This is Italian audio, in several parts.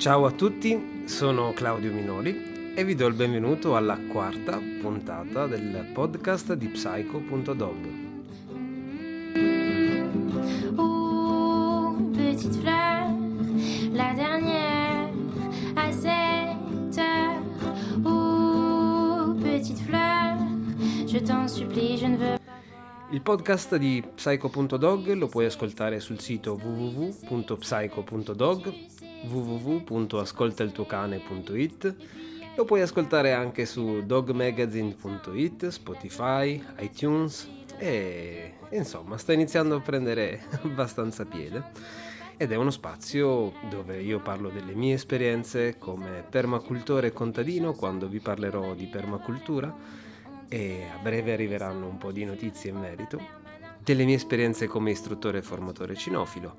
Ciao a tutti, sono Claudio Minori e vi do il benvenuto alla quarta puntata del podcast di Psycho.dog. Oh, petite fleur, la dernière à 7 heures. Oh, je t'en supplie, je ne veux Il podcast di Psycho.dog lo puoi ascoltare sul sito www.psycho.dog, www.ascoltailtuocane.it, lo puoi ascoltare anche su dogmagazine.it, Spotify, iTunes e insomma sta iniziando a prendere abbastanza piede. Ed è uno spazio dove io parlo delle mie esperienze come permacultore contadino quando vi parlerò di permacultura e a breve arriveranno un po' di notizie in merito, delle mie esperienze come istruttore e formatore cinofilo.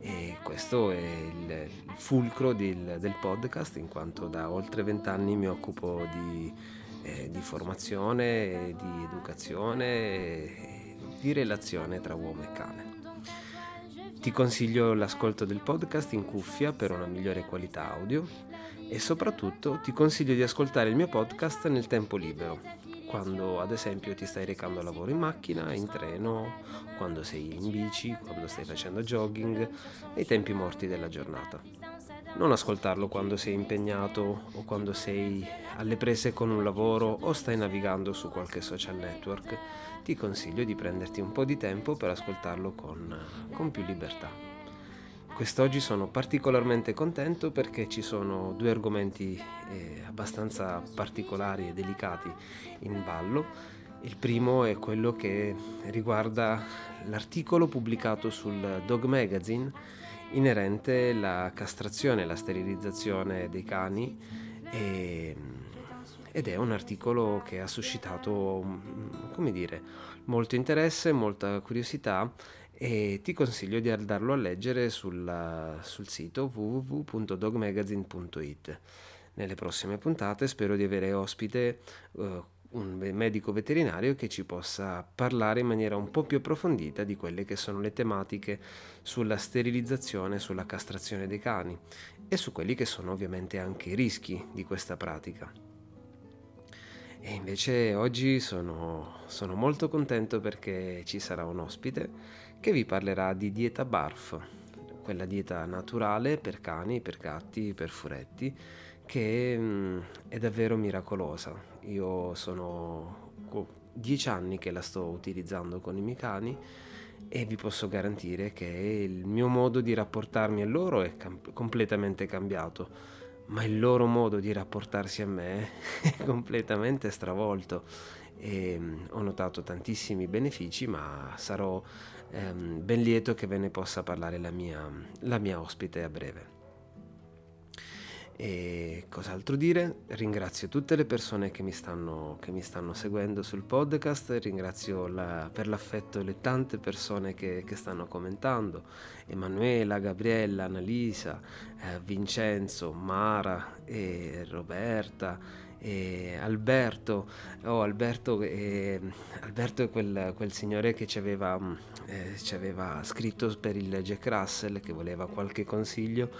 E questo è il, fulcro del, del, podcast, in quanto da oltre vent'anni mi occupo di, eh, di formazione, di educazione, di relazione tra uomo e cane. Ti consiglio l'ascolto del podcast in cuffia per una migliore qualità audio e soprattutto ti consiglio di ascoltare il mio podcast nel tempo libero, quando ad esempio ti stai recando a lavoro in macchina, in treno, quando sei in bici, quando stai facendo jogging, nei tempi morti della giornata. Non ascoltarlo quando sei impegnato o quando sei alle prese con un lavoro o stai navigando su qualche social network. Ti consiglio di prenderti un po' di tempo per ascoltarlo con, con più libertà. Quest'oggi sono particolarmente contento perché ci sono due argomenti eh, abbastanza particolari e delicati in ballo. Il primo è quello che riguarda l'articolo pubblicato sul Dog Magazine inerente alla castrazione e la sterilizzazione dei cani e, ed è un articolo che ha suscitato, come dire, molto interesse, molta curiosità e ti consiglio di andarlo a leggere sulla, sul sito www.dogmagazine.it. Nelle prossime puntate spero di avere ospite uh, un medico veterinario che ci possa parlare in maniera un po' più approfondita di quelle che sono le tematiche sulla sterilizzazione, sulla castrazione dei cani e su quelli che sono ovviamente anche i rischi di questa pratica. E invece oggi sono, sono molto contento perché ci sarà un ospite che vi parlerà di dieta BARF, quella dieta naturale per cani, per gatti, per furetti, che mm, è davvero miracolosa. Io sono dieci anni che la sto utilizzando con i miei cani e vi posso garantire che il mio modo di rapportarmi a loro è cam- completamente cambiato, ma il loro modo di rapportarsi a me è completamente stravolto e mm, ho notato tantissimi benefici, ma sarò ehm, ben lieto che ve ne possa parlare la mia, la mia ospite a breve. E cos'altro dire? Ringrazio tutte le persone che mi stanno, che mi stanno seguendo sul podcast, ringrazio la, per l'affetto le tante persone che, che, stanno commentando, Emanuela, Gabriella, Annalisa, eh, Vincenzo, Mara, e Roberta, e Alberto, oh, Alberto, eh, Alberto è quel, quel, signore che ci aveva, eh, ci aveva, scritto per il Jack Russell che voleva qualche consiglio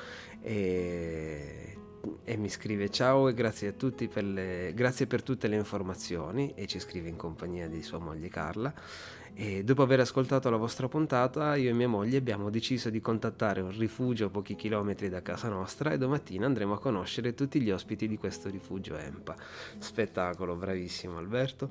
e, e mi scrive ciao e grazie per, le, grazie per tutte le informazioni e ci scrive in compagnia di sua moglie Carla e dopo aver ascoltato la vostra puntata, io e mia moglie abbiamo deciso di contattare un rifugio a pochi chilometri da casa nostra e domattina andremo a conoscere tutti gli ospiti di questo rifugio EMPA. Spettacolo, bravissimo Alberto.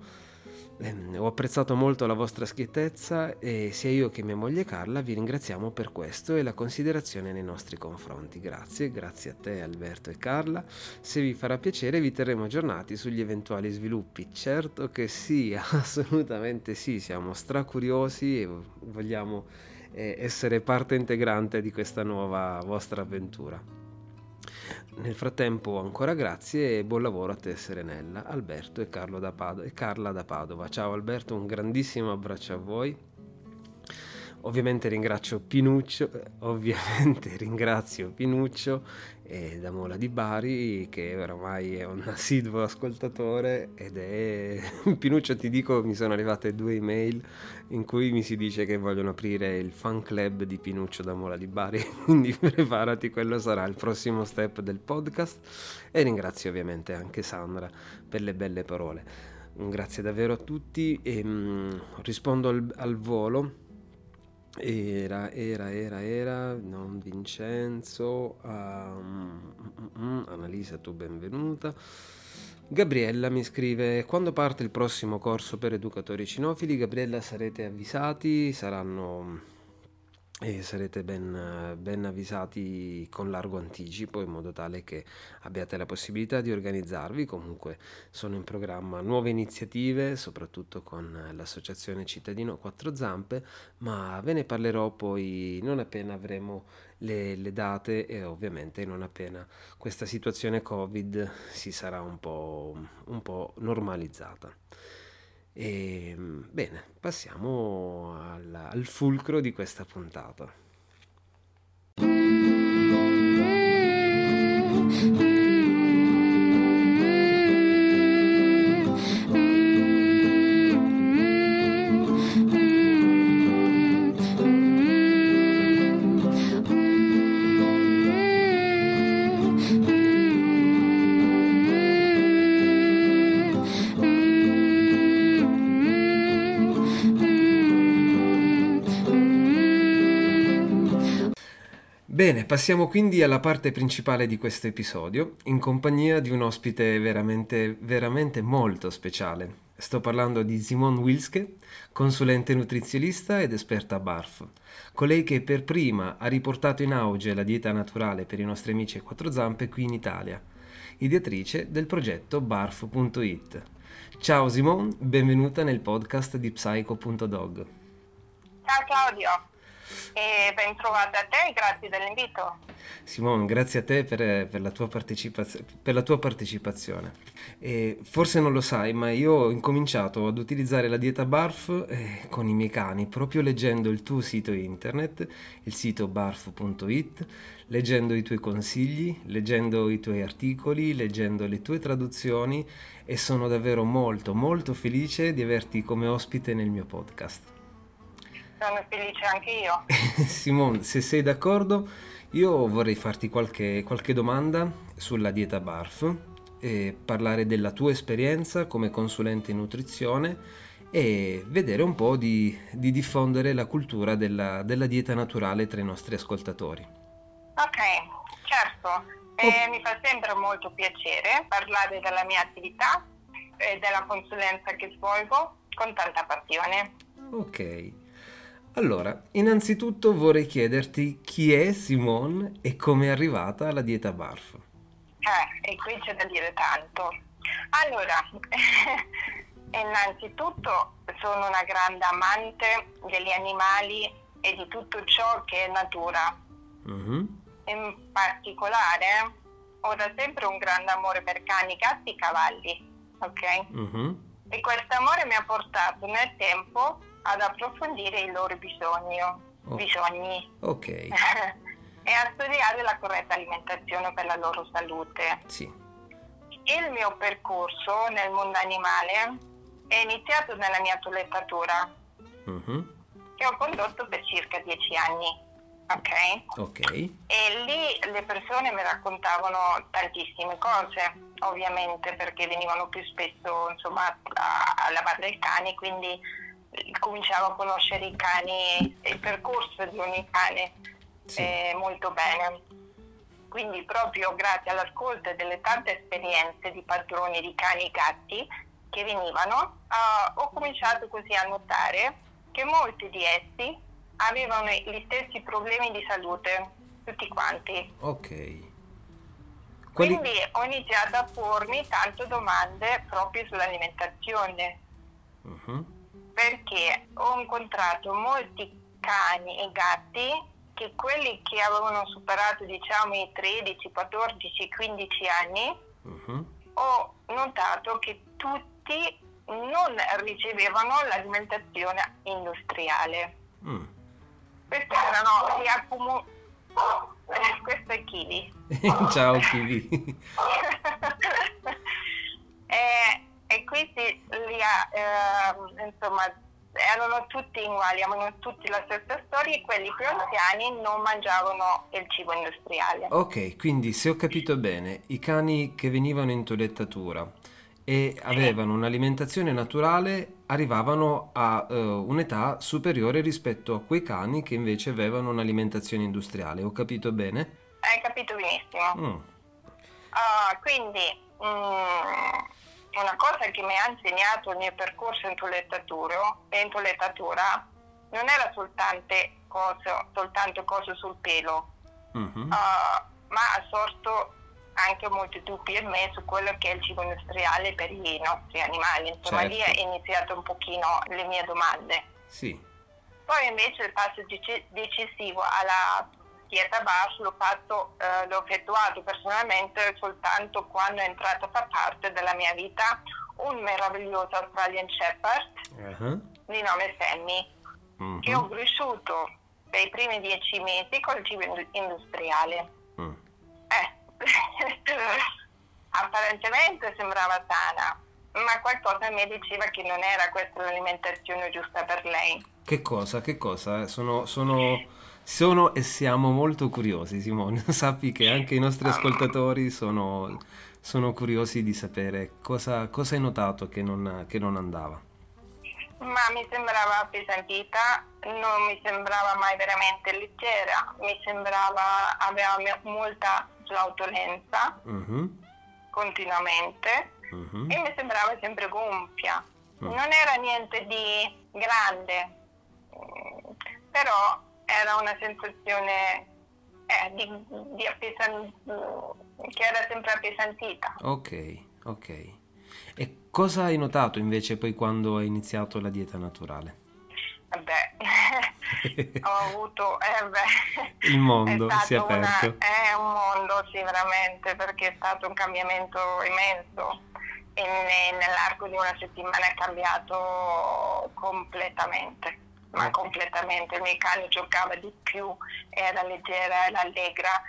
Eh, ho apprezzato molto la vostra schiettezza e sia io che mia moglie Carla vi ringraziamo per questo e la considerazione nei nostri confronti. Grazie, grazie a te Alberto e Carla. Se vi farà piacere vi terremo aggiornati sugli eventuali sviluppi. Certo che sì, assolutamente sì, siamo stracuriosi e vogliamo eh, essere parte integrante di questa nuova vostra avventura. Nel frattempo ancora grazie e buon lavoro a te Serenella, Alberto e, da Pado- e Carla da Padova. Ciao Alberto, un grandissimo abbraccio a voi. Ovviamente ringrazio Pinuccio, ovviamente ringrazio Pinuccio e da Mola di Bari che oramai è un assiduo ascoltatore ed è Pinuccio ti dico mi sono arrivate due email in cui mi si dice che vogliono aprire il fan club di Pinuccio da Mola di Bari quindi preparati quello sarà il prossimo step del podcast. E ringrazio ovviamente anche Sandra per le belle parole. Grazie davvero a tutti e mh, rispondo al, al volo era, era, era, era, non Vincenzo, um, Annalisa, tu benvenuta. Gabriella mi scrive, quando parte il prossimo corso per educatori cinofili? Gabriella sarete avvisati, saranno e sarete ben, ben, avvisati con largo anticipo in modo tale che abbiate la possibilità di organizzarvi. Comunque sono in programma nuove iniziative, soprattutto con l'associazione Cittadino Quattro Zampe, ma ve ne parlerò poi non appena avremo le, le date e ovviamente non appena questa situazione Covid si sarà un po', un po normalizzata. E, ehm, bene, passiamo al, al fulcro di questa puntata. Bene, passiamo quindi alla parte principale di questo episodio, in compagnia di un ospite veramente, veramente molto speciale. Sto parlando di Simone Wilske, consulente nutrizionista ed esperta BARF, colei che per prima ha riportato in auge la dieta naturale per i nostri amici a quattro zampe qui in Italia, ideatrice del progetto barf.it. Ciao Simone, benvenuta nel podcast di psycho.dog. Ciao Claudio e ben trovata a te grazie dell'invito. Simone, grazie a te per, per, la, tua per la, tua partecipazione. E forse non lo sai, ma io ho incominciato ad utilizzare la dieta BARF eh, con i miei cani proprio leggendo il tuo sito internet, il sito barf.it, leggendo i tuoi consigli, leggendo i tuoi articoli, leggendo le tue traduzioni e sono davvero molto molto felice di averti come ospite nel mio podcast sono felice anche io. Simone, se sei d'accordo, io vorrei farti qualche, qualche domanda sulla dieta BARF e parlare della tua esperienza come consulente in nutrizione e vedere un po' di, di diffondere la cultura della, della, dieta naturale tra i nostri ascoltatori. Ok, certo. Eh, oh. Mi fa sempre molto piacere parlare della mia attività e della consulenza che svolgo con tanta passione. Ok. Allora, innanzitutto vorrei chiederti chi è Simone e come è arrivata alla dieta BARF. Eh, e qui c'è da dire tanto. Allora, innanzitutto sono una grande amante degli animali e di tutto ciò che è natura. Uh-huh. In particolare ho da sempre un grande amore per cani, gatti e cavalli, ok? Uh-huh. E questo amore mi ha portato nel tempo ad approfondire i loro bisogno, oh. bisogni. Ok. e a studiare la corretta alimentazione per la loro salute. Sì. Il mio percorso nel mondo animale è iniziato nella mia toilettatura, uh-huh. che ho condotto per circa dieci anni. Ok? Ok. E lì le persone mi raccontavano tantissime cose, ovviamente, perché venivano più spesso insomma, a, a lavare il cane, quindi cominciavo a conoscere i cani, il percorso di ogni cane sì. eh, molto bene. Quindi proprio grazie all'ascolto delle tante esperienze di padroni di cani e gatti che venivano, uh, ho cominciato così a notare che molti di essi avevano gli stessi problemi di salute, tutti quanti. Ok. Quali... Quindi ho iniziato a pormi tante domande proprio sull'alimentazione. Uh-huh perché ho incontrato molti cani e gatti che quelli che avevano superato diciamo i 13, 14, 15 anni uh-huh. ho notato che tutti non ricevevano l'alimentazione industriale. Mm. questi erano. Eh, questo è Kiwi. Ciao Kiwi. e, e questi li ha, eh, insomma, erano tutti uguali, avevano tutti la stessa storia e quelli più anziani non mangiavano il cibo industriale. Ok, quindi se ho capito bene, i cani che venivano in toilettatura e avevano un'alimentazione naturale arrivavano a uh, un'età superiore rispetto a quei cani che invece avevano un'alimentazione industriale. Ho capito bene? Hai capito benissimo. Mm. Uh, quindi um, una cosa che mi ha insegnato il mio percorso in toilettatura, toilettatura non era soltanto cose, soltanto cose sul pelo, mm-hmm. uh, ma ha sorto anche molti dubbi in me su quello che è il cibo industriale per i nostri animali. Insomma, certo. lì è iniziato un pochino le mie domande. Sì. Poi invece il passo decisivo alla dieta BAS l'ho, fatto, eh, l'ho effettuato personalmente soltanto quando è entrato a far parte della mia vita un meraviglioso Australian Shepherd uh-huh. di nome Sammy, uh-huh. che ho cresciuto per i primi dieci mesi col cibo industriale. Uh. Eh, apparentemente sembrava sana, ma qualcosa mi diceva che non era questa l'alimentazione giusta per lei. Che cosa? Che cosa? Sono, sono, sono e siamo molto curiosi, Simone. Sappi che anche i nostri ascoltatori sono, sono curiosi di sapere cosa, cosa hai notato che non, che non andava. Ma mi sembrava appesantita, non mi sembrava mai veramente leggera, mi sembrava aveva molta flautolenza uh-huh. continuamente uh-huh. e mi sembrava sempre gonfia. Uh-huh. Non era niente di grande, mm, però era una sensazione eh, di, di appesan- che era sempre appesantita. Ok, ok. E cosa hai notato invece poi quando hai iniziato la dieta naturale? Beh, ho avuto... Eh beh, Il mondo si è aperto. Una, è un mondo, sì, veramente, perché è stato un cambiamento immenso. E nell'arco di una settimana è cambiato completamente, ma completamente. Il mio cane giocava di più, era leggera, era allegra.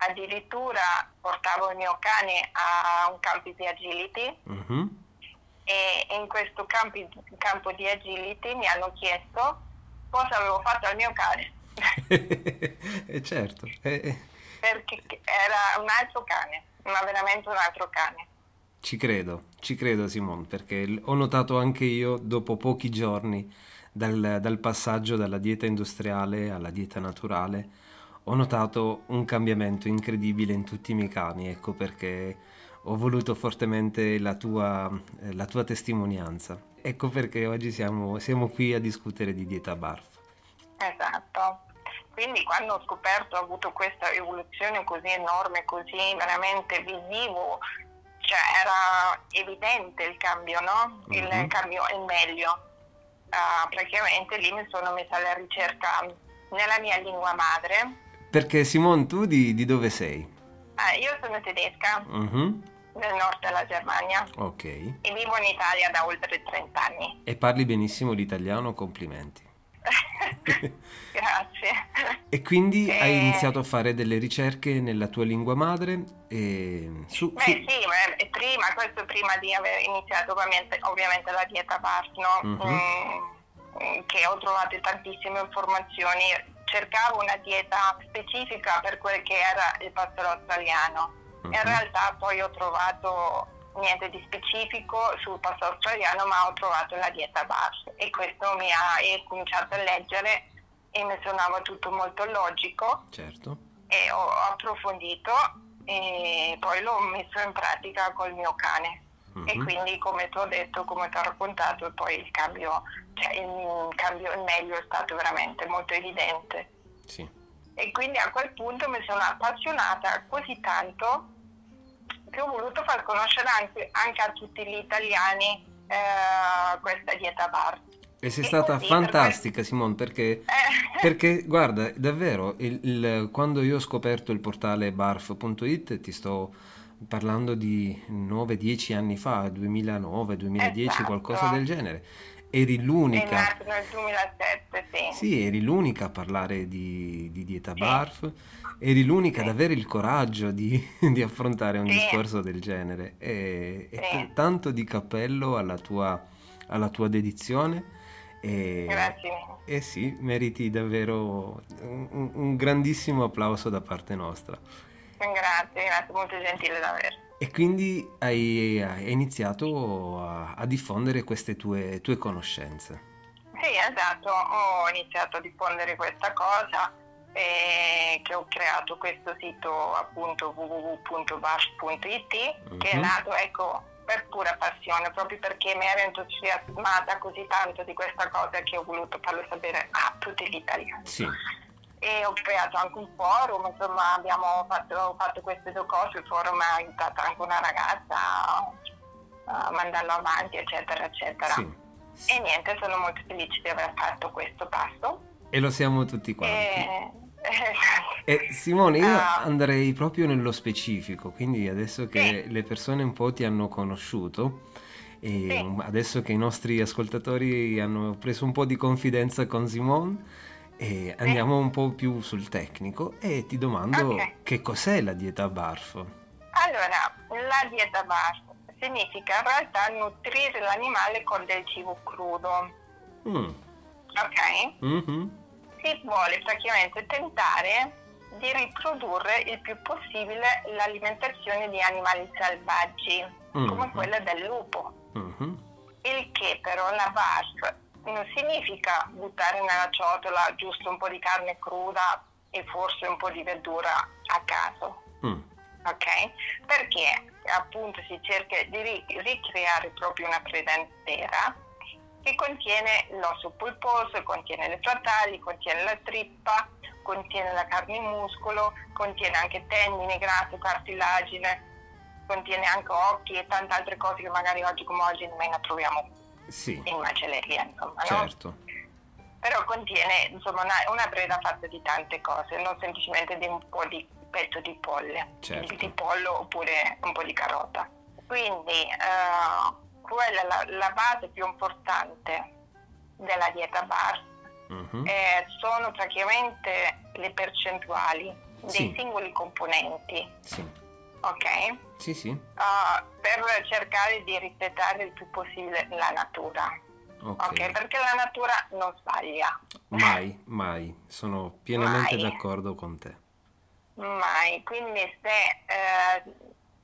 Addirittura portavo il mio cane a un campo di agility. Mm-hmm e in questo campi, campo di agility mi hanno chiesto cosa avevo fatto al mio cane. eh certo. Eh. Perché era un altro cane, ma veramente un altro cane. Ci credo, ci credo Simone, perché ho notato anche io dopo pochi giorni dal, dal passaggio dalla dieta industriale alla dieta naturale, ho notato un cambiamento incredibile in tutti i miei cani, ecco perché ho voluto fortemente la tua, eh, la tua testimonianza. Ecco perché oggi siamo, siamo, qui a discutere di dieta BARF. Esatto. Quindi quando ho scoperto, ho avuto questa evoluzione così enorme, così veramente visivo, cioè era evidente il cambio, no? Il uh-huh. cambio in meglio. Uh, praticamente lì mi sono messa alla ricerca nella mia lingua madre. Perché Simone, tu di, di dove sei? Uh, io sono tedesca. Uh-huh nel nord della Germania. Ok. E vivo in Italia da oltre 30 anni. E parli benissimo l'italiano, complimenti. Grazie. E quindi e... hai iniziato a fare delle ricerche nella tua lingua madre? E... Su, Beh su... sì, prima, questo prima di aver iniziato ovviamente, ovviamente la dieta no? uh-huh. mm, che ho trovato tantissime informazioni. Cercavo una dieta specifica per quel che era il pastore australiano Uh-huh. In realtà poi ho trovato niente di specifico sul pasto australiano, ma ho trovato la dieta BARS e questo mi ha e ho cominciato a leggere e mi suonava tutto molto logico. Certo. E ho approfondito e poi l'ho messo in pratica col mio cane. Uh-huh. E quindi come ti ho detto, come ti ho raccontato, poi il cambio, cioè il cambio in meglio è stato veramente molto evidente. Sì e quindi a quel punto mi sono appassionata così tanto che ho voluto far conoscere anche, anche a tutti gli italiani eh, questa dieta bar. E sei e stata così, fantastica per Simone perché, eh. perché guarda davvero il, il, quando io ho scoperto il portale barf.it ti sto parlando di 9-10 anni fa, 2009, 2010, esatto. qualcosa del genere eri l'unica. nel 2007, sì. Sì, eri l'unica a parlare di, di dieta BARF, eri l'unica ad Sì. avere il coraggio di, di affrontare un Sì. discorso del genere. E, e Sì. t- tanto di cappello alla tua, alla tua dedizione. E, Grazie e sì, meriti davvero un, un- un grandissimo applauso da parte nostra. Grazie, grazie, molto gentile davvero. E quindi hai, hai iniziato a, a diffondere queste tue, tue conoscenze. Sì, esatto, ho iniziato a diffondere questa cosa e che ho creato questo sito appunto www.bash.it che è Mhm. nato ecco per pura passione, proprio perché mi ero entusiasmata così tanto di questa cosa che ho voluto farlo sapere a tutti gli italiani. Sì, E ho creato anche un forum, insomma abbiamo fatto, fatto queste due cose, il forum ha aiutato anche una ragazza a, a mandarlo avanti, eccetera, eccetera. sì. E niente, sono molto felice di aver fatto questo passo. E lo siamo tutti quanti. E... E Simone, io Ah. andrei proprio nello specifico, quindi adesso che Sì. le persone un po' ti hanno conosciuto e Sì. adesso che i nostri ascoltatori hanno preso un po' di confidenza con Simone, e andiamo un po' più sul tecnico e ti domando Ok. che cos'è la dieta BARF? Allora, la dieta BARF significa in realtà nutrire l'animale con del cibo crudo, Mm, ok? mhm, Si vuole praticamente tentare di riprodurre il più possibile l'alimentazione di animali selvaggi, come Mhm. quella del lupo. mhm. Il che però la BARF non significa buttare nella ciotola giusto un po' di carne cruda e forse un po' di verdura a caso, Mm, ok? Perché appunto si cerca di ri- ricreare proprio una preda intera che contiene l'osso pulposo, contiene le fratali, contiene la trippa, contiene la carne in muscolo, contiene anche tendine, grasso, cartilagine, contiene anche occhi e tante altre cose che magari oggi come oggi nemmeno troviamo Sì, in macelleria, insomma, no? certo. Però contiene insomma una, una preda fatta di tante cose, non semplicemente di un po' di pezzo di polle, Certo. di, pollo oppure un po' di carota. Quindi eh, quella è la, la base più importante della dieta BARF Mhm. eh, sono praticamente le percentuali dei Sì. singoli componenti, Sì, ok? sì, sì, Uh, per cercare di rispettare il più possibile la natura, ok. ok? Perché la natura non sbaglia, Mai, mai, sono pienamente Mai. d'accordo con te. mai. Quindi se eh,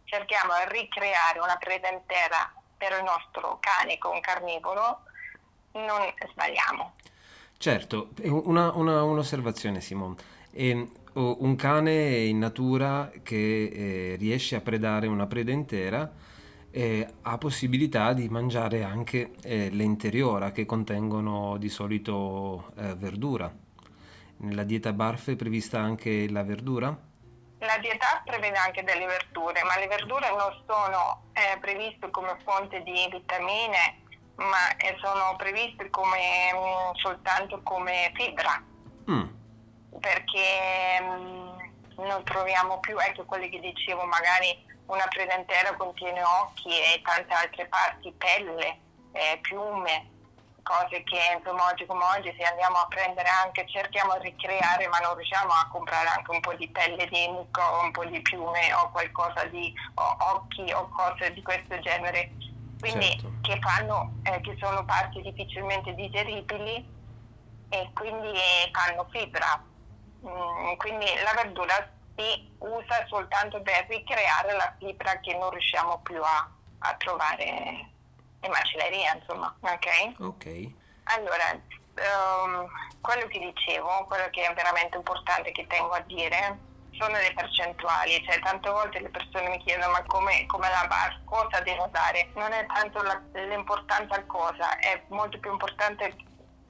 cerchiamo di ricreare una preda intera per il nostro cane con carnivoro, non sbagliamo. Certo, una, una- un'osservazione Simone. O- un cane in natura che eh, riesce a predare una preda intera eh, ha possibilità di mangiare anche eh, le interiora che contengono di solito eh, verdura. Nella dieta BARF è prevista anche la verdura? La dieta prevede anche delle verdure, ma le verdure non sono eh, previste come fonte di vitamine, ma eh, sono previste come, mm, soltanto come fibra. Mm, perché mm, non troviamo più, ecco quelli che dicevo, magari una preda intera contiene occhi e tante altre parti, pelle, eh, piume, cose che insomma oggi come oggi se andiamo a prendere anche, cerchiamo di ricreare ma non riusciamo a comprare anche un po' di pelle di mucca o un po' di piume o qualcosa di o occhi o cose di questo genere. Quindi Certo. che fanno, eh, che sono parti difficilmente digeribili e quindi eh, fanno fibra. Mm, quindi la verdura si usa soltanto per ricreare la fibra che non riusciamo più a, a trovare in macelleria, insomma, ok? ok, Allora, ehm, quello che dicevo, quello che è veramente importante che tengo a dire, sono le percentuali, cioè tante volte le persone mi chiedono ma come, come la bar, cosa devo dare? Non è tanto la- l'importanza al cosa, è molto più importante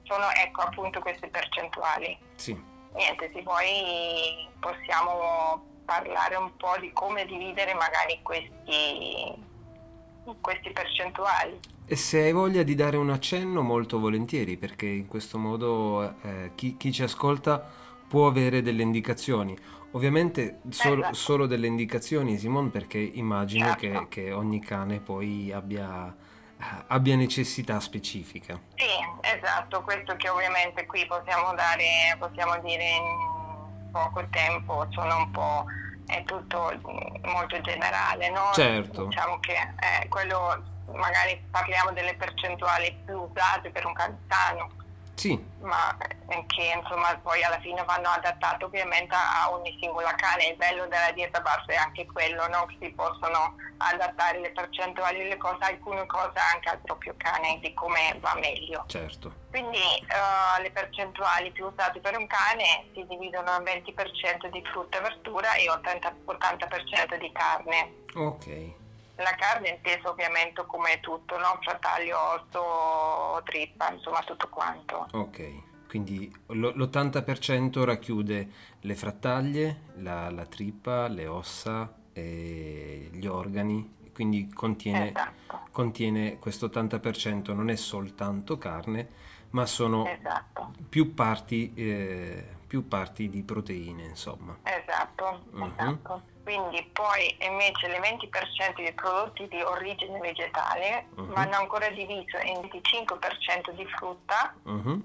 sono ecco appunto queste percentuali. sì. Niente, se vuoi possiamo parlare un po' di come dividere magari questi, questi percentuali. E se hai voglia di dare un accenno, molto volentieri, perché in questo modo eh, chi, chi ci ascolta può avere delle indicazioni. Ovviamente solo, Esatto. solo delle indicazioni, Simone, perché immagino Certo. che, che ogni cane poi abbia abbia necessità specifica. Sì, esatto, questo che ovviamente qui possiamo dare, possiamo dire in poco tempo, sono un po' è tutto molto generale, no? Certo. Diciamo che eh, quello magari parliamo delle percentuali più usate per un cane sano sì. Ma che insomma poi alla fine vanno adattate ovviamente a ogni singola cane. Il bello della dieta bassa è anche quello, no? che si possono adattare le percentuali delle cose, alcune cose anche al proprio cane, di come va meglio. Certo. Quindi uh, le percentuali più usate per un cane si dividono in 20% di frutta e verdura e 80%, 80% di carne. Ok. La carne intesa ovviamente come tutto, no? Frataglio, osso, trippa, insomma tutto quanto. Ok, quindi l'80% racchiude le frattaglie, la, la trippa, le ossa, gli organi, quindi contiene, esatto. contiene questo 80% non è soltanto carne, ma sono esatto. più, parti, eh, più parti di proteine, insomma. Esatto, uh-huh. esatto quindi poi invece il 20% dei prodotti di origine vegetale uh-huh. vanno ancora diviso in 25% di frutta uh-huh.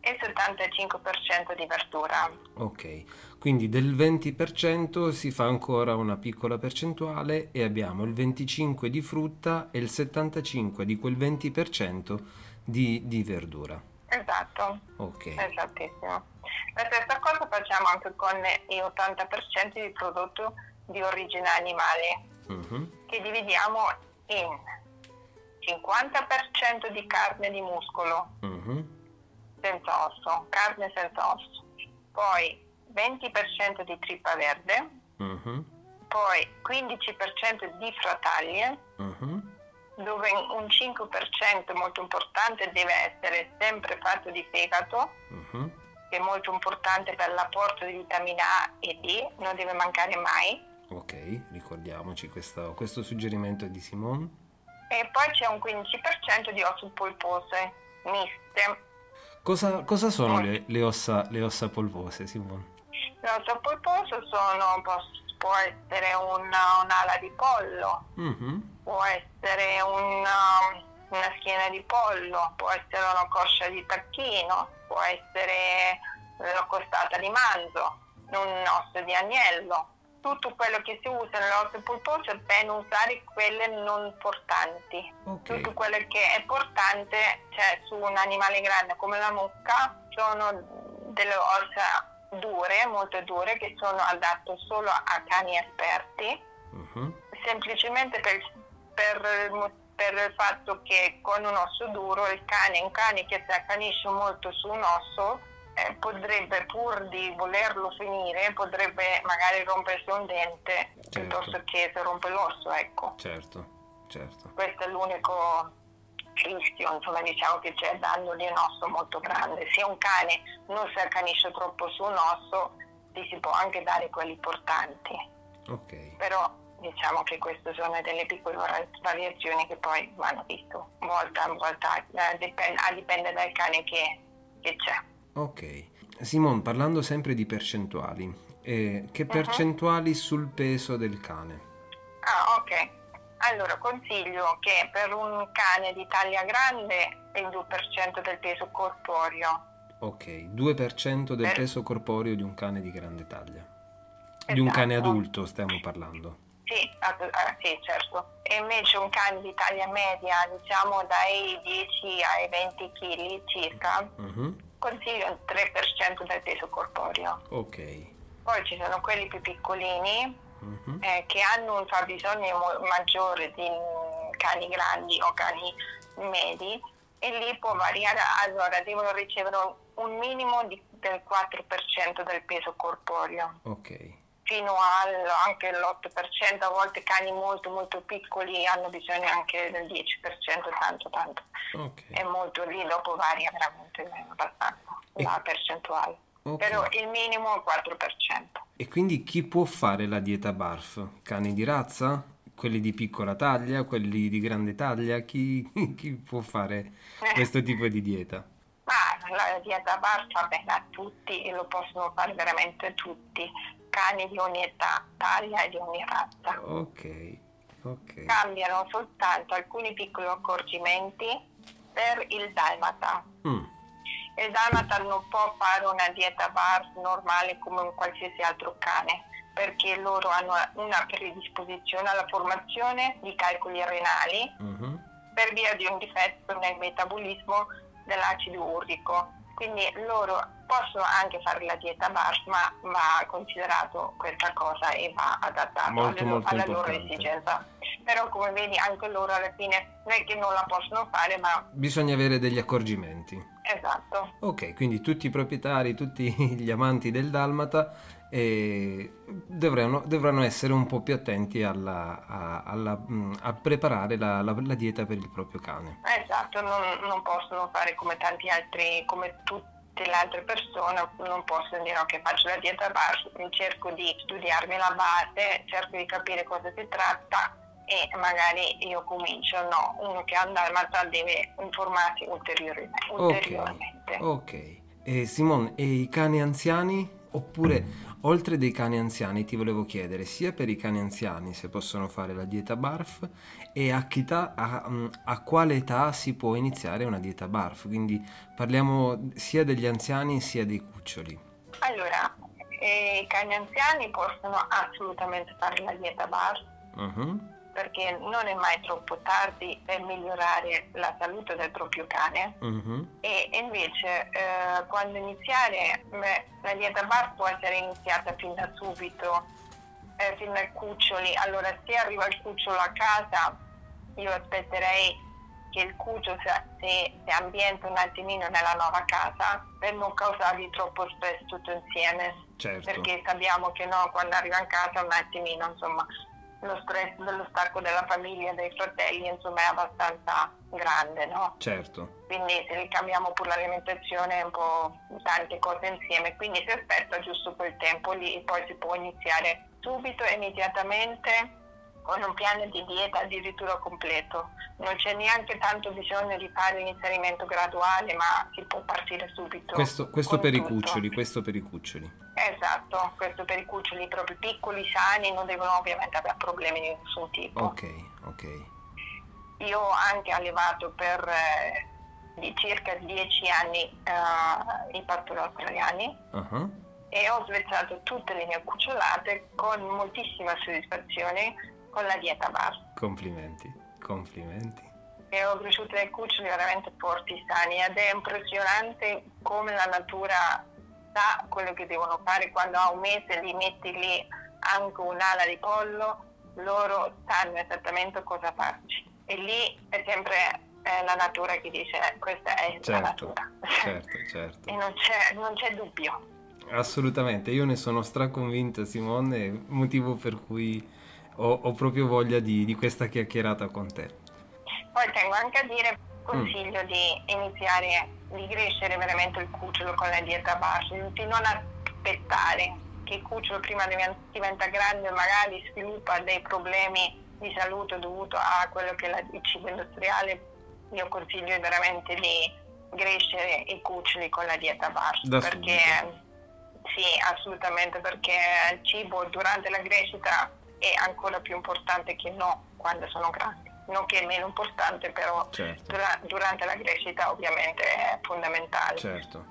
e 75% di verdura. Ok, quindi del 20% si fa ancora una piccola percentuale e abbiamo il 25% di frutta e il 75% di quel 20% di, di verdura. Esatto. Ok. Esattissimo. La stessa cosa facciamo anche con il 80% di prodotto di origine animale uh-huh. che dividiamo in 50% di carne di muscolo uh-huh. senza osso, carne senza osso, poi 20% di trippa verde, uh-huh. poi 15% di frataglie, dove un 5% molto importante deve essere sempre fatto di fegato che è molto importante per l'apporto di vitamina A e D, non deve mancare mai. Ok, ricordiamoci questo, questo suggerimento di Simone. E poi c'è un 15% di ossa polpose miste. Cosa, cosa sono le, le, ossa, le, ossa, polpose, Simone? Le ossa polpose sono, può, può essere una, un'ala di pollo, mm-hmm. Può essere una, una schiena di pollo, può essere una coscia di tacchino, può essere la costata di manzo, un osso di agnello tutto quello che si usa nell'orto polposo è bene usare quelle non portanti. Okay. Tutto quello che è portante, cioè su un animale grande come la mucca, sono delle ossa dure, molto dure, che sono adatte solo a cani esperti, uh-huh. semplicemente per, per, per, il fatto che con un osso duro il cane, un cane che si accanisce molto su un osso, eh, potrebbe pur di volerlo finire, potrebbe magari rompersi un dente certo. piuttosto che se rompe l'osso, ecco. Certo, certo. Questo è l'unico rischio, insomma diciamo che c'è danno di un osso molto grande. Se un cane non si accanisce troppo su un osso, gli si può anche dare quelli portanti. Ok. Però diciamo che queste sono delle piccole variazioni che poi vanno viste volta a volta, eh, dipende, dipende dal cane che, che c'è. Ok. Simon, parlando sempre di percentuali, eh, che percentuali uh-huh. sul peso del cane? Ah, ok. Allora, consiglio che per un cane di taglia grande è il 2% del peso corporeo. Ok, 2% del per... peso corporeo di un cane di grande taglia. Esatto. Di un cane esatto. adulto stiamo parlando. Sì, ah, sì, certo. E invece un cane di taglia media, diciamo dai 10 ai 20 kg circa, uh-huh consiglio il 3% del peso corporeo. Ok. Poi ci sono quelli più piccolini uh-huh. eh, che hanno un fabbisogno maggiore di cani grandi o cani medi e lì può variare, allora devono ricevere un, un minimo di, del 4% del peso corporeo. Ok fino al, anche l'8%, a volte cani molto molto piccoli hanno bisogno anche del 10%, tanto tanto. Okay. È molto lì, dopo varia veramente abbastanza e... la percentuale. Okay. Però il minimo è il 4%. E quindi chi può fare la dieta BARF? Cani di razza? Quelli di piccola taglia? Quelli di grande taglia? Chi, chi può fare eh. questo tipo di dieta? Ma la dieta BARF va bene a tutti e lo possono fare veramente tutti cani di ogni età, taglia e di ogni razza. Ok. Ok. cambiano soltanto alcuni piccoli accorgimenti per il dalmata. Mm, Il dalmata non può fare una dieta bar normale come un qualsiasi altro cane perché loro hanno una predisposizione alla formazione di calcoli renali mhm, per via di un difetto nel metabolismo dell'acido urico. Quindi loro possono anche fare la dieta BARF, ma va considerato questa cosa e va adattato Molto, alle- molto alla loro esigenza. Però come vedi anche loro alla fine non è che non la possono fare, ma Bisogna avere degli accorgimenti. Esatto. Ok, quindi tutti i proprietari, tutti gli amanti del Dalmata eh, dovranno, dovranno essere un po' più attenti alla- a, alla- mm, a preparare la, la- la dieta per il proprio cane. Esatto, non, non possono fare come tanti altri, come tutte le altre persone, non possono dire ok faccio la dieta BARF, cerco di studiarmi la base, cerco di capire cosa si tratta e magari io comincio, no, uno che ha un dalmata deve informarsi ulteriori- ulteriormente. Ok. E Simon, e i cani anziani? Oppure, oltre dei cani anziani, ti volevo chiedere, sia per i cani anziani se possono fare la dieta BARF e a, età- a, mm, a quale età si può iniziare una dieta BARF? Quindi parliamo sia degli anziani sia dei cuccioli. Allora, eh, i cani anziani possono assolutamente fare la dieta BARF Mhm, perché non è mai troppo tardi per migliorare la salute del proprio cane mhm, e invece eh, quando iniziare beh, la dieta BAR può essere iniziata fin da subito, eh, fin dai cuccioli. Allora se arriva il cucciolo a casa io aspetterei che il cucciolo si, si, si ambienta un attimino nella nuova casa per non causargli troppo stress tutto insieme Certo. perché sappiamo che no, quando arriva in casa un attimino, insomma, lo stress dello stacco della famiglia, dei fratelli, insomma, è abbastanza grande, no? Certo. Quindi se ricambiamo pure l'alimentazione, un po' tante cose insieme, quindi si aspetta giusto quel tempo lì e poi si può iniziare subito, immediatamente, con un piano di dieta addirittura completo. Non c'è neanche tanto bisogno di fare l'inserimento graduale, ma si può partire subito. Questo, questo per i tutto. cuccioli, questo per i cuccioli. Esatto, questo per i cuccioli proprio piccoli, sani, non devono ovviamente avere problemi di nessun tipo. Ok, ok. Io ho anche allevato per eh, di circa 10 anni eh, i pastori australiani Ah, e ho svezzato tutte le mie cucciolate con moltissima soddisfazione con la dieta BAR. Complimenti, complimenti. E ho cresciuto dei cuccioli veramente forti, sani ed è impressionante come la natura sa quello che devono fare quando a un mese li metti lì anche un'ala di pollo, loro sanno esattamente cosa farci. E lì è sempre eh, la natura che dice "Eh, questa è la Certo, natura. certo, certo. e non c'è, non c'è dubbio. Assolutamente, io ne sono straconvinto Simone, motivo per cui ho, ho proprio voglia di, di questa chiacchierata con te. Poi tengo anche a dire, consiglio di iniziare, di crescere veramente il cucciolo con la dieta bassa, di non aspettare che il cucciolo prima diven- diventa grande e magari sviluppa dei problemi di salute dovuto a quello che è il cibo industriale. Io consiglio veramente di crescere i cuccioli con la dieta bassa, Da perché sì, assolutamente, perché il cibo durante la crescita è ancora più importante che no quando sono grandi. Non che è meno importante, però Certo. dura- durante la crescita ovviamente è fondamentale. Certo.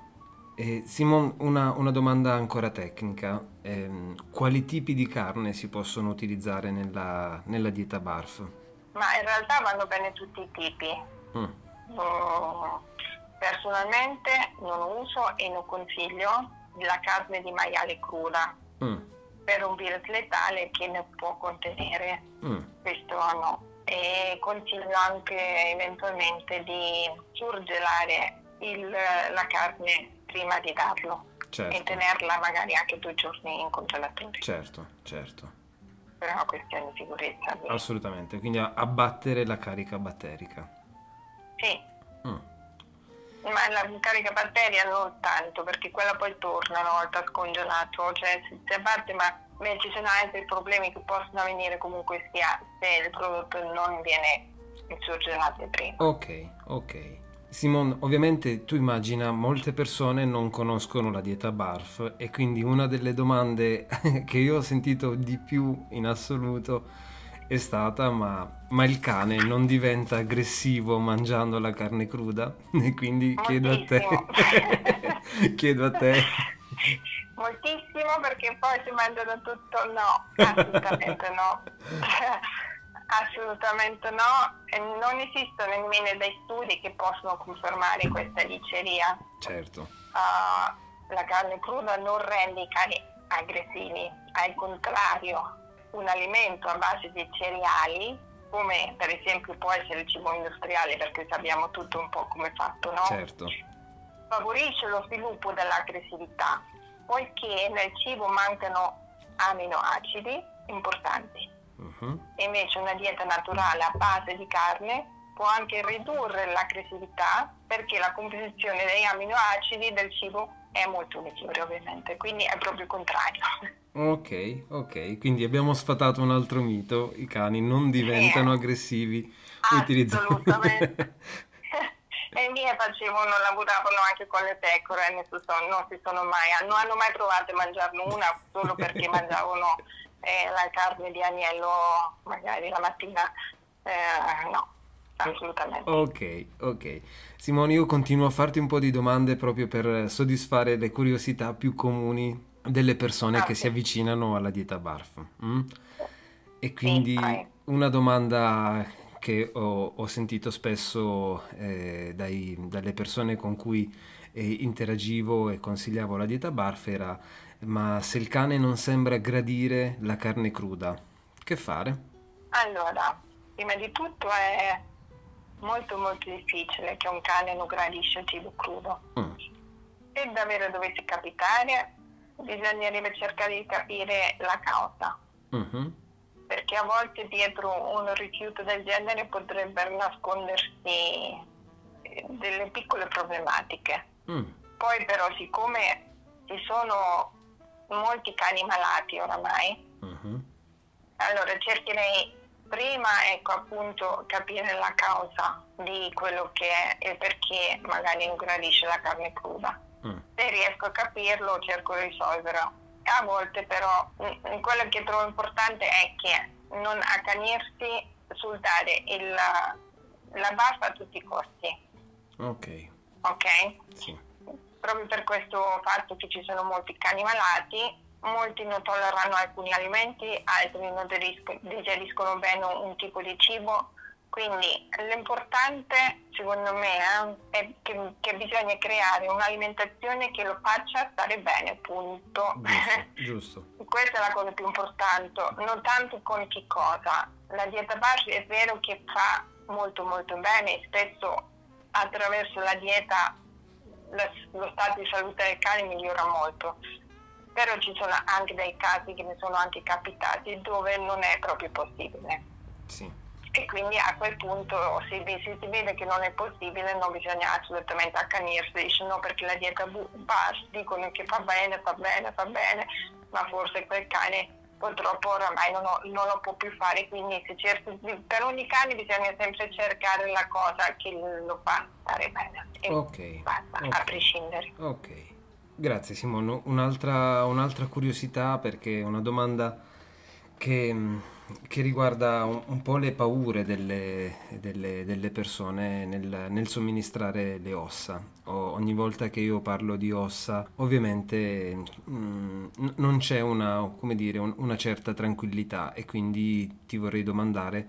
E Simon, una, una domanda ancora tecnica. Ehm, quali tipi di carne si possono utilizzare nella, nella dieta BARF? Ma in realtà vanno bene tutti i tipi. Mm, Mm, personalmente non uso e non consiglio la carne di maiale cruda mm, per un virus letale che ne può contenere. mm. questo no. E consiglio anche eventualmente di surgelare il- la carne prima di darlo e Certo, tenerla magari anche due giorni in congelatore certo, certo. per una questione di sicurezza. Assolutamente, quindi abbattere la carica batterica. Sì, ma la carica batteria non tanto perché quella poi torna una volta scongelato, cioè si, si abbatte ma beh, ci sono altri problemi che possono avvenire comunque sia se il prodotto non viene surgelato prima. Ok, ok. Simon, ovviamente tu immagina molte persone non conoscono la dieta BARF e quindi una delle domande che io ho sentito di più in assoluto è stata, ma, ma, il cane non diventa aggressivo mangiando la carne cruda? E quindi chiedo a te. chiedo a te. Moltissimo perché poi si mangiano tutto? No, assolutamente no. assolutamente no. Non esistono nemmeno dei studi che possono confermare questa diceria. Certo. Uh, la carne cruda non rende i cani aggressivi, al contrario, un alimento a base di cereali, come per esempio può essere il cibo industriale, perché sappiamo tutto un po' come è fatto, no? Certo. Favorisce lo sviluppo dell'aggressività, poiché nel cibo mancano aminoacidi importanti. Uh-huh. Invece una dieta naturale a base di carne può anche ridurre l'aggressività perché la composizione degli aminoacidi del cibo è molto migliore ovviamente, quindi è proprio il contrario. Ok, ok, quindi abbiamo sfatato un altro mito, i cani non diventano sì. aggressivi utilizzando... Assolutamente. e miei facevano, lavoravano anche con le pecore, non, sono, non si sono mai, non hanno mai provato a mangiarne una solo perché mangiavano eh, la carne di agnello magari la mattina, eh, no assolutamente. Ok, ok. Simone, io continuo a farti un po' di domande proprio per soddisfare le curiosità più comuni delle persone ah, che sì. si avvicinano alla dieta BARF. Mm? E quindi una domanda che ho, ho sentito spesso eh, dai, dalle persone con cui eh, interagivo e consigliavo la dieta BARF era ma se il cane non sembra gradire la carne cruda, che fare? Allora, prima di tutto è molto molto difficile che un cane non gradisce il cibo crudo. Mm. Se davvero dovesse capitare, bisognerebbe cercare di capire la causa. Mm-hmm. Perché a volte dietro un rifiuto del genere potrebbero nascondersi eh, delle piccole problematiche. Mm. Poi però siccome ci sono molti cani malati oramai, mm-hmm. allora cercherei prima ecco appunto capire la causa di quello che è e perché magari non gradisce la carne cruda. Mm. Se riesco a capirlo cerco di risolverlo. A volte però mh, quello che trovo importante è che non accanirsi sul dare il, la baffa a tutti i costi. Ok. Ok? Sì. Proprio per questo fatto che ci sono molti cani malati, molti non tollerano alcuni alimenti, altri non digeriscono bene un tipo di cibo. Quindi l'importante secondo me eh, è che, che, bisogna creare un'alimentazione che lo faccia stare bene, punto. Giusto, giusto. Questa è la cosa più importante, non tanto con che cosa. La dieta BASH è vero che fa molto molto bene, spesso attraverso la dieta lo stato di salute del cane migliora molto però ci sono anche dei casi che mi sono anche capitati dove non è proprio possibile. Sì. E quindi a quel punto se, se, si vede che non è possibile non bisogna assolutamente accanirsi, dice no perché la dieta BAS dicono che fa bene, fa bene, fa bene, ma forse quel cane purtroppo oramai non, ho, non lo può più fare, quindi cerchi, per ogni cane bisogna sempre cercare la cosa che lo fa stare bene. E ok. Basta, okay. a prescindere. Ok. Grazie Simone, un'altra, un'altra, curiosità perché è una domanda che, che riguarda un, un, po' le paure delle, delle, delle persone nel, nel, somministrare le ossa. O, ogni volta che io parlo di ossa ovviamente mh, mm, non c'è una, dire, un, una, certa tranquillità e quindi ti vorrei domandare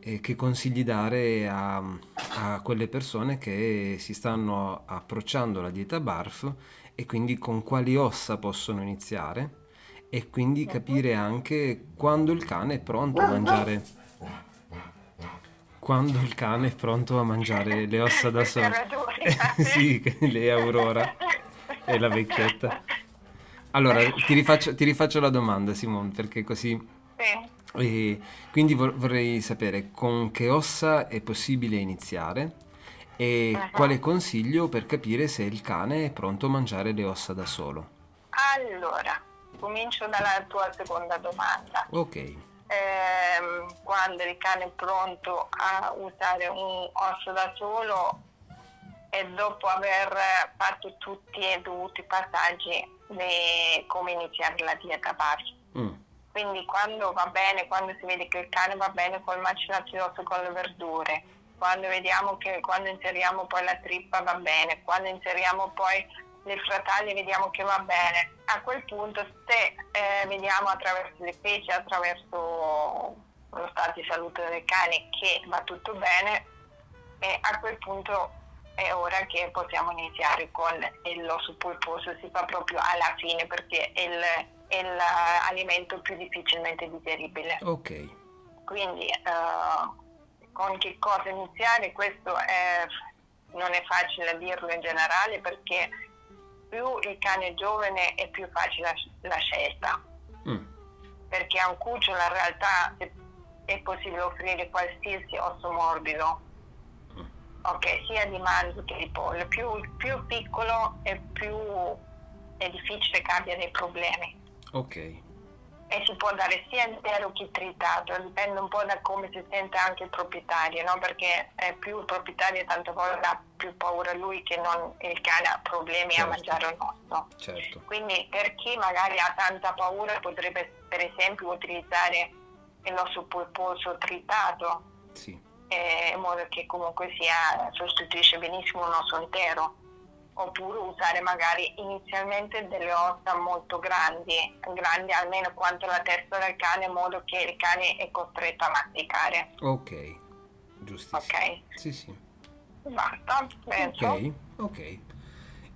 eh, che consigli dare a, a quelle persone che si stanno approcciando alla dieta BARF e quindi con quali ossa possono iniziare e quindi capire anche quando il cane è pronto a mangiare. Quando il cane è pronto a mangiare le ossa da solo sì, lei è Aurora è la vecchietta. Allora ti rifaccio, ti rifaccio la domanda Simone perché così e quindi vorrei sapere con che ossa è possibile iniziare e uh-huh. quale consiglio per capire se il cane è pronto a mangiare le ossa da solo? Allora, comincio dalla tua seconda domanda. Ok. Eh, quando il cane è pronto a usare un osso da solo e dopo aver fatto tutti i dovuti passaggi di come iniziare la dieta base. Mm. Quindi quando va bene, quando si vede che il cane va bene col macinato di osso con le verdure, quando vediamo che quando inseriamo poi la trippa va bene, quando inseriamo poi le frataglie vediamo che va bene. A quel punto se eh, vediamo attraverso le feci, attraverso lo stato di salute del cane che va tutto bene, e a quel punto è ora che possiamo iniziare con l'osso pulposo, si fa proprio alla fine perché è il, è l'alimento più difficilmente digeribile. Ok. Quindi uh, con che cosa iniziare? Questo è, non è facile dirlo in generale perché più il cane è giovane è più facile la, la scelta. Mm. Perché a un cucciolo in realtà è possibile offrire qualsiasi osso morbido ok, sia di manzo che di pollo. Più, più piccolo e più è difficile che abbia dei problemi. Ok. E si può dare sia intero che tritato, dipende un po' da come si sente anche il proprietario, no? Perché più il proprietario tante volte ha più paura lui che non il cane ha problemi certo. a mangiare il nostro. Certo. Quindi per chi magari ha tanta paura potrebbe per esempio utilizzare l'osso pulposo tritato. Sì eh, in modo che comunque sia, sostituisce benissimo un osso intero oppure usare magari inizialmente delle ossa molto grandi, grandi almeno quanto la testa del cane in modo che il cane è costretto a masticare. Ok, giustissimo. Ok. Sì, sì. Basta, penso. Ok, ok.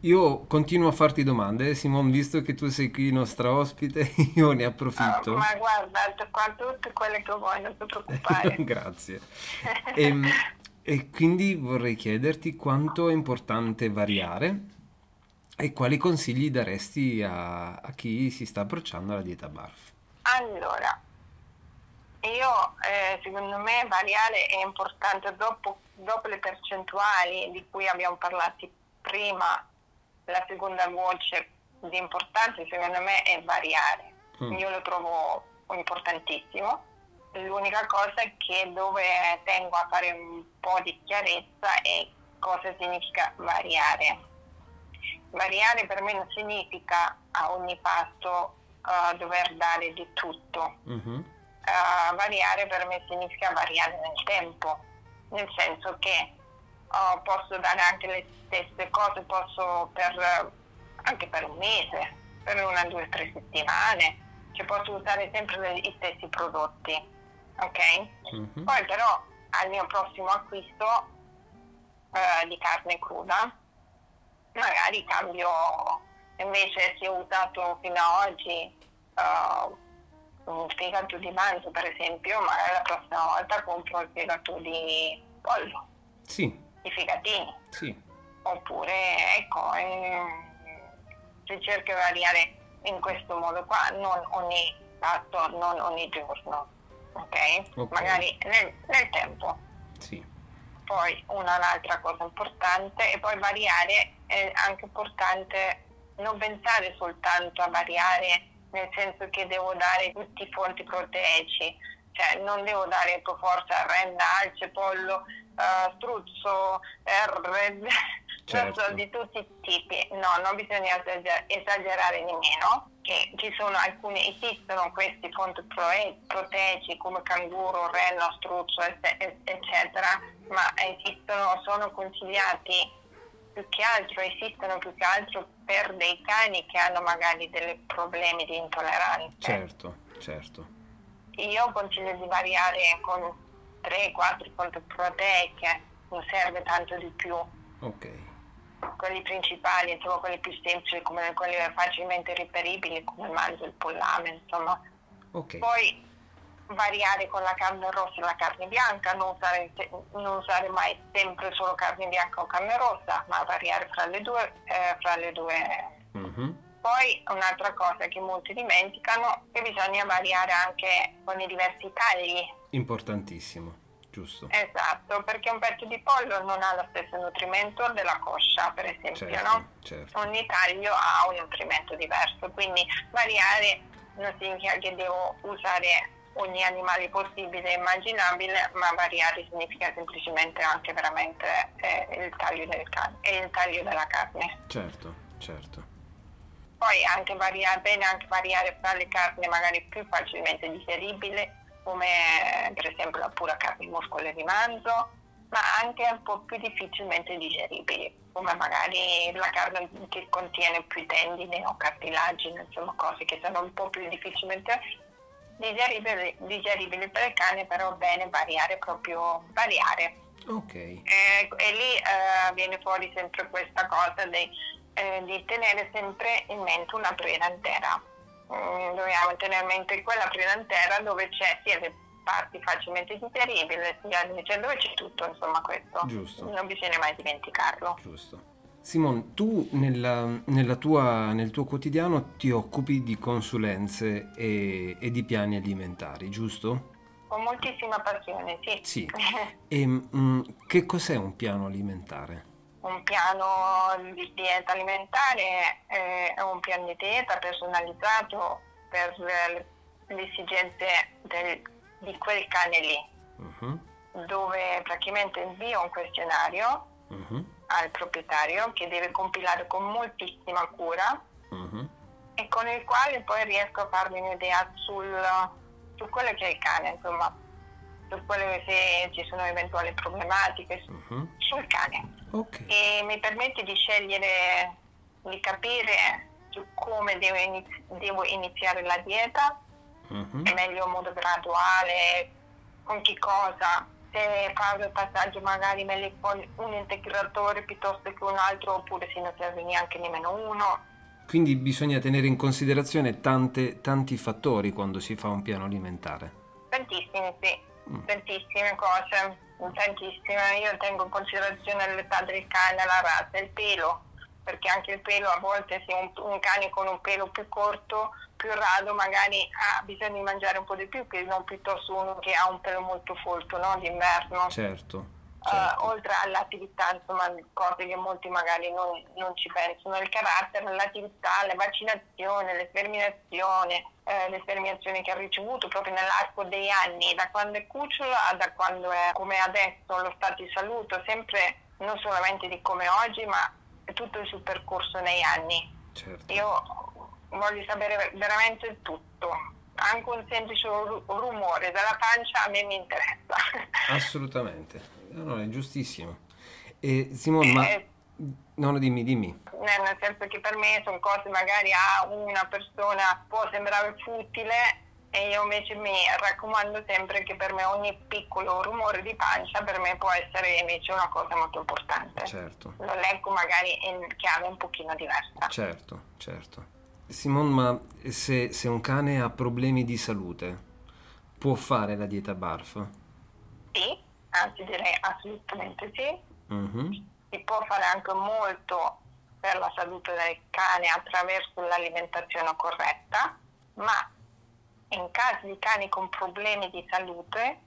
Io continuo a farti domande, Simon, visto che tu sei qui nostra ospite, io ne approfitto. Uh, ma guarda, qua tutte quelle che vuoi, non ti preoccupare. Grazie. ehm, e quindi vorrei chiederti quanto è importante variare e quali consigli daresti a, a chi si sta approcciando alla dieta BARF. Allora, io eh, secondo me variare è importante dopo, dopo le percentuali di cui abbiamo parlato prima la seconda voce di importanza secondo me è variare. Mm. Io lo trovo importantissimo. L'unica cosa è che dove tengo a fare un po' di chiarezza è cosa significa variare. Variare per me non significa a ogni passo uh, dover dare di tutto. Mm-hmm. Uh, variare per me significa variare nel tempo, nel senso che uh, posso dare anche le stesse cose, posso per, anche per un mese, per una, due, tre settimane, cioè posso usare sempre gli stessi prodotti, ok? Mm-hmm. Poi però al mio prossimo acquisto uh, di carne cruda, magari cambio, invece se ho usato fino ad oggi uh, un fegato di manzo per esempio, magari la prossima volta compro il fegato di pollo. Sì i fegatini. Sì. Oppure, ecco, eh, si cerca di variare in questo modo qua, non ogni pasto, non ogni giorno, ok? okay. Magari nel, nel tempo. Sì. Poi un'altra cosa importante e poi variare è anche importante non pensare soltanto a variare nel senso che devo dare tutti i fonti proteici, cioè non devo dare per forza renna, alce, pollo, uh, struzzo, R, certo. di tutti i tipi. No, non bisogna esagerare nemmeno, che ci sono alcuni, esistono questi fonti proteici come canguro, renno, struzzo, eccetera, ma esistono, sono consigliati più che altro, esistono più che altro per dei cani che hanno magari dei problemi di intolleranza. Certo, certo. Io consiglio di variare con 3-4 fonti proteiche, non serve tanto di più. Ok. Quelli principali, insomma quelli più semplici, come quelli facilmente riperibili, come il manzo, il pollame, insomma. Ok. Poi variare con la carne rossa e la carne bianca, non usare, non usare mai sempre solo carne bianca o carne rossa, ma variare fra le due. Eh, fra le due. Mm-hmm. Poi un'altra cosa che molti dimenticano è che bisogna variare anche con i diversi tagli Importantissimo, giusto. Esatto, perché un petto di pollo non ha lo stesso nutrimento della coscia, per esempio, certo, no? Certo. Ogni taglio ha un nutrimento diverso, quindi variare non significa che devo usare ogni animale possibile e immaginabile, ma variare significa semplicemente anche veramente eh, il, taglio del can- il taglio della carne. Certo, certo. Poi anche varia, bene anche variare fra le carni magari più facilmente digeribili, come per esempio la pura carne muscolo di manzo, ma anche un po' più difficilmente digeribili, come magari la carne che contiene più tendine o cartilagine, insomma cose che sono un po' più difficilmente digeribili, digeribili per il cane, però bene variare proprio, variare. Ok. E, e lì eh, viene fuori sempre questa cosa di, eh, di tenere sempre in mente una preda intera. Mm, dobbiamo tenere in mente quella intera dove c'è sia le parti facilmente digeribili, sia cioè dove c'è tutto, insomma questo. Giusto. Non bisogna mai dimenticarlo. Giusto. Simon, tu nella, nella tua, nel tuo quotidiano ti occupi di consulenze e, e di piani alimentari, giusto? Con moltissima passione, sì. Sì. E mm, che cos'è un piano alimentare? Un piano di dieta alimentare eh, è un piano di dieta personalizzato per le, le esigenze del, di quel cane lì, Mhm, dove praticamente invio un questionario mhm, al proprietario che deve compilare con moltissima cura mhm. e con il quale poi riesco a farmi un'idea sul, su quello che è il cane, insomma, su quello se ci sono eventuali problematiche sul cane. Ok. e mi permette di scegliere, di capire su come devo, inizi- devo iniziare la dieta, è meglio in modo graduale, con che cosa, se fare il passaggio magari meglio con un integratore piuttosto che un altro oppure se non serve neanche nemmeno uno. Quindi bisogna tenere in considerazione tante- tanti fattori quando si fa un piano alimentare. Tantissime, sì, Mm. tantissime cose, tantissime. Io tengo in considerazione l'età del cane, la razza, il pelo, perché anche il pelo a volte se un, un cane con un pelo più corto, più rado, magari ha bisogno di mangiare un po' di più che non piuttosto uno che ha un pelo molto folto, no? D'inverno. Certo. Certo. oltre all'attività, insomma, cose che molti magari non, non ci pensano, il carattere, l'attività, le vaccinazioni, l'esterminazione, eh, l'esterminazione che ha ricevuto proprio nell'arco degli anni, da quando è cucciolo a da quando è come adesso lo stato di salute, sempre non solamente di come oggi, ma tutto il suo percorso negli anni. certo. Io voglio sapere veramente tutto, anche un semplice ru- rumore dalla pancia a me mi interessa. Assolutamente. No, no, è giustissimo. E Simone, ma... Eh, No, no, dimmi, dimmi. nel nel senso che per me sono cose magari a una persona può sembrare futile e io invece mi raccomando sempre che per me ogni piccolo rumore di pancia per me può essere invece una cosa molto importante. Certo, Lo leggo magari in chiave un pochino diversa. certo, certo. Simone, ma se, se un cane ha problemi di salute, può fare la dieta BARF? Sì, anzi direi assolutamente sì. Mhm, Si può fare anche molto per la salute del cane attraverso l'alimentazione corretta, ma in caso di cani con problemi di salute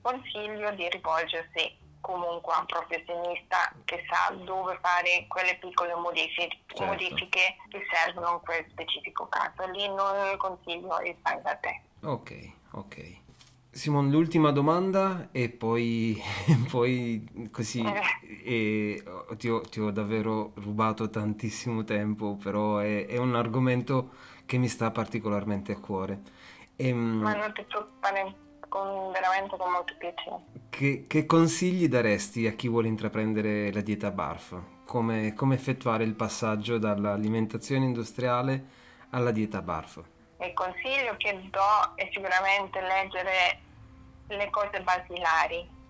consiglio di rivolgersi comunque a un professionista che sa dove fare quelle piccole modifiche, Certo. modifiche che servono in quel specifico caso. Lì non consiglio il fai da te. Ok, ok. Simone, l'ultima domanda e poi, poi così e, ti, ho, ti ho davvero rubato tantissimo tempo, però è, è un argomento che mi sta particolarmente a cuore. Ehm, Ma non ti preoccupare, con, veramente con molto piacere. che, che consigli daresti a chi vuole intraprendere la dieta BARF? Come, come effettuare il passaggio dall'alimentazione industriale alla dieta BARF? Il consiglio che do è sicuramente leggere le cose basilari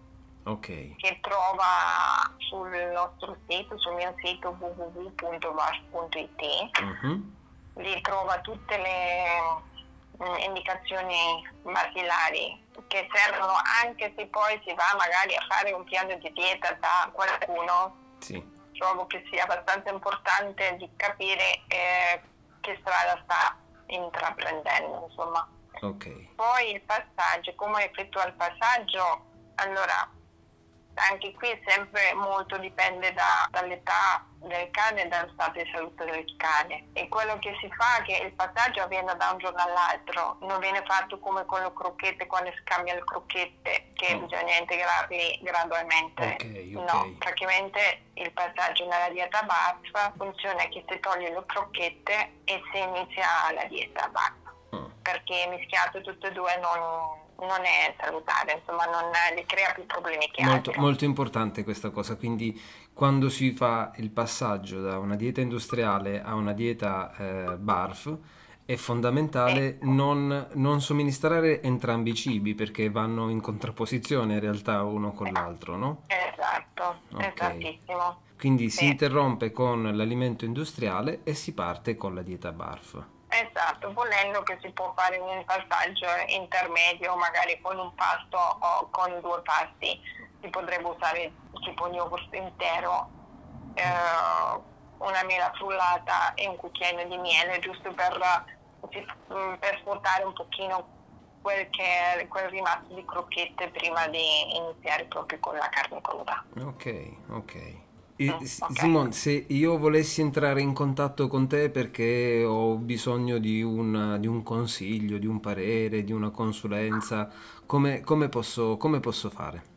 Ok, che trova sul nostro sito, sul mio sito www.vas.it. mhm, Lì trova tutte le mm, indicazioni basilari che servono anche se poi si va magari a fare un piano di dieta da qualcuno. sì, Trovo che sia abbastanza importante di capire eh, che strada sta intraprendendo, insomma. ok, Poi il passaggio, come effettua il passaggio? Allora, anche qui sempre molto dipende da, dall'età del cane e dallo stato di salute del cane e quello che si fa è che il passaggio avviene da un giorno all'altro non viene fatto come con le crocchette quando si cambia le crocchette che oh. bisogna integrarli gradualmente okay, okay. no praticamente il passaggio nella dieta BARF funziona che si toglie le crocchette e si inizia la dieta BARF oh. perché mischiato tutte e due non non è salutare, insomma non gli crea più problemi che molto, altro. Molto importante questa cosa, quindi quando si fa il passaggio da una dieta industriale a una dieta eh, BARF è fondamentale non, non, somministrare entrambi i cibi perché vanno in contrapposizione in realtà uno con l'altro, no? Esatto, okay. esattissimo. Quindi sì. si interrompe con l'alimento industriale e si parte con la dieta BARF. Esatto, volendo che si può fare un passaggio intermedio, magari con un pasto o con due pasti. Si potrebbe usare tipo un yogurt intero, eh, una mela frullata e un cucchiaino di miele, giusto per, per sfruttare un pochino quel, che, quel rimasto di crocchette prima di iniziare proprio con la carne cruda. Ok, ok. Eh, okay. Simon, se io volessi entrare in contatto con te perché ho bisogno di, una, di un consiglio, di un parere, di una consulenza, come, come, posso, come posso, fare?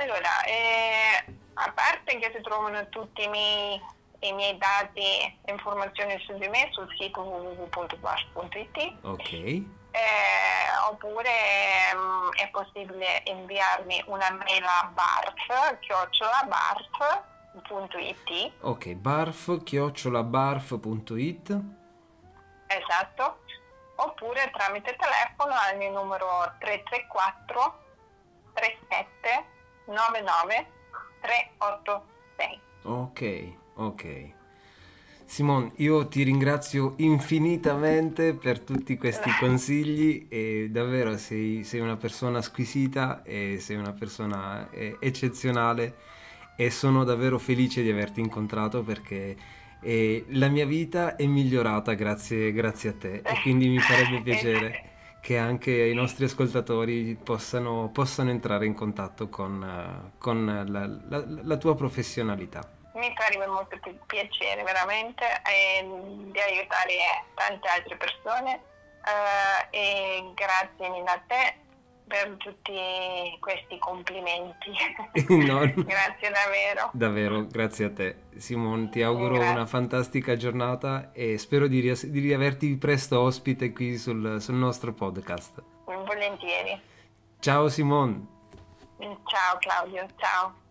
Allora, eh, a parte che si trovano tutti i miei, i miei dati e informazioni su di me sul sito www.bash.it. Ok. Eh, oppure um, è possibile inviarmi una mail a barf, chiocciola barf barf.it. Ok, barf-barf.it. Esatto. Oppure tramite telefono al mio numero 334 37 99 386. Ok, ok. Simon, io ti ringrazio infinitamente per tutti questi consigli e davvero sei, sei una persona squisita e sei una persona eh, eccezionale e sono davvero felice di averti incontrato perché eh, la mia vita è migliorata grazie, grazie a te e quindi mi farebbe piacere che anche i nostri ascoltatori possano, possano entrare in contatto con, con la, la, la, tua professionalità. Mi farebbe molto piacere veramente eh, di aiutare tante altre persone eh, e grazie mille a te per tutti questi complimenti. no, grazie davvero. Davvero, grazie a te. Simon, ti auguro grazie. una fantastica giornata e spero di, ri- di riaverti presto ospite qui sul, sul nostro podcast. Volentieri. Ciao Simon. Ciao Claudio, ciao.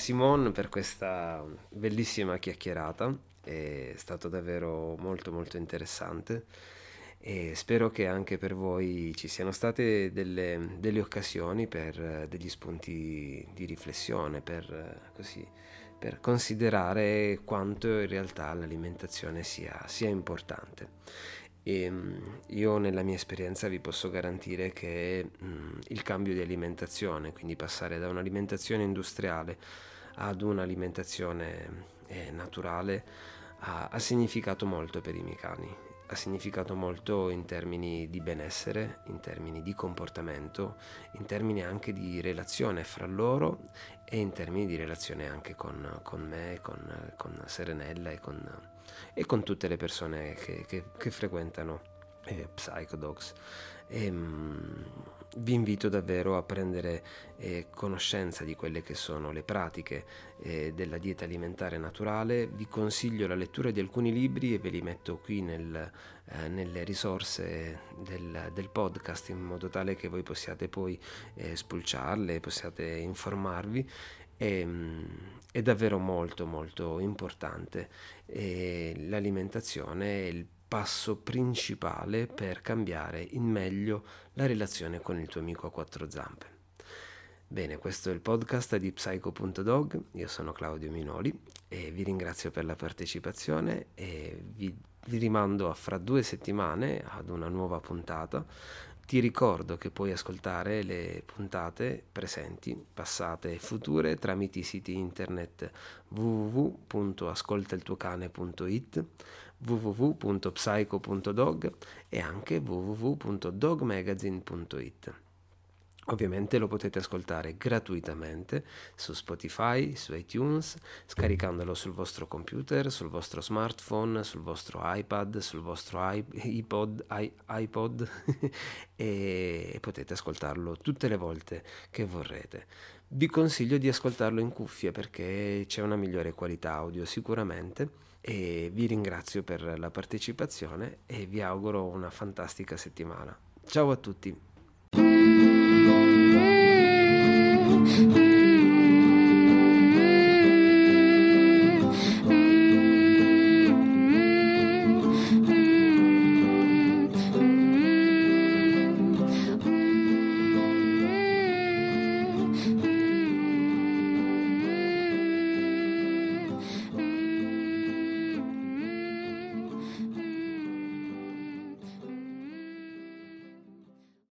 Simone per questa bellissima chiacchierata, è stato davvero molto molto interessante e spero che anche per voi ci siano state delle, delle occasioni per degli spunti di riflessione, per, così, per considerare quanto in realtà l'alimentazione sia, sia importante. E ehm, io nella mia esperienza vi posso garantire che mh, il cambio di alimentazione, quindi passare da un'alimentazione industriale ad un'alimentazione eh, naturale, ha, ha significato molto per i miei cani. Ha significato molto in termini di benessere, in termini di comportamento, in termini anche di relazione fra loro e in termini di relazione anche con, con me, con, con Serenella e con, e con tutte le persone che, che, che frequentano eh, Psychodogs. E, um, vi invito davvero a prendere eh, conoscenza di quelle che sono le pratiche eh, della dieta alimentare naturale. Vi consiglio la lettura di alcuni libri e ve li metto qui nel, eh, nelle risorse del, del, podcast in modo tale che voi possiate poi eh, spulciarle, possiate informarvi è, ehm, è davvero molto molto importante e l'alimentazione è il passo principale per cambiare in meglio la relazione con il tuo amico a quattro zampe. Bene, questo è il podcast di Psycho.dog, io sono Claudio Minoli e vi ringrazio per la partecipazione e vi, vi rimando a fra due settimane ad una nuova puntata. Ti ricordo che puoi ascoltare le puntate presenti, passate e future tramite i siti internet www.ascoltailtuocane.it, www.psycho.dog e anche www.dogmagazine.it. Ovviamente lo potete ascoltare gratuitamente su Spotify, su iTunes, scaricandolo sul vostro computer, sul vostro smartphone, sul vostro iPad, sul vostro iPod, iPod e potete ascoltarlo tutte le volte che vorrete. Vi consiglio di ascoltarlo in cuffia perché c'è una migliore qualità audio sicuramente e vi ringrazio per la partecipazione e vi auguro una fantastica settimana. Ciao a tutti!